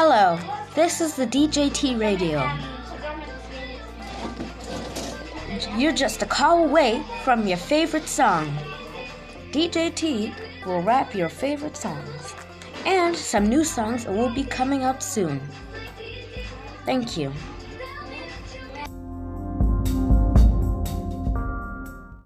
Hello, this is the DJT radio. You're just a call away from your favorite song. DJT will rap your favorite songs, and some new songs will be coming up soon. Thank you.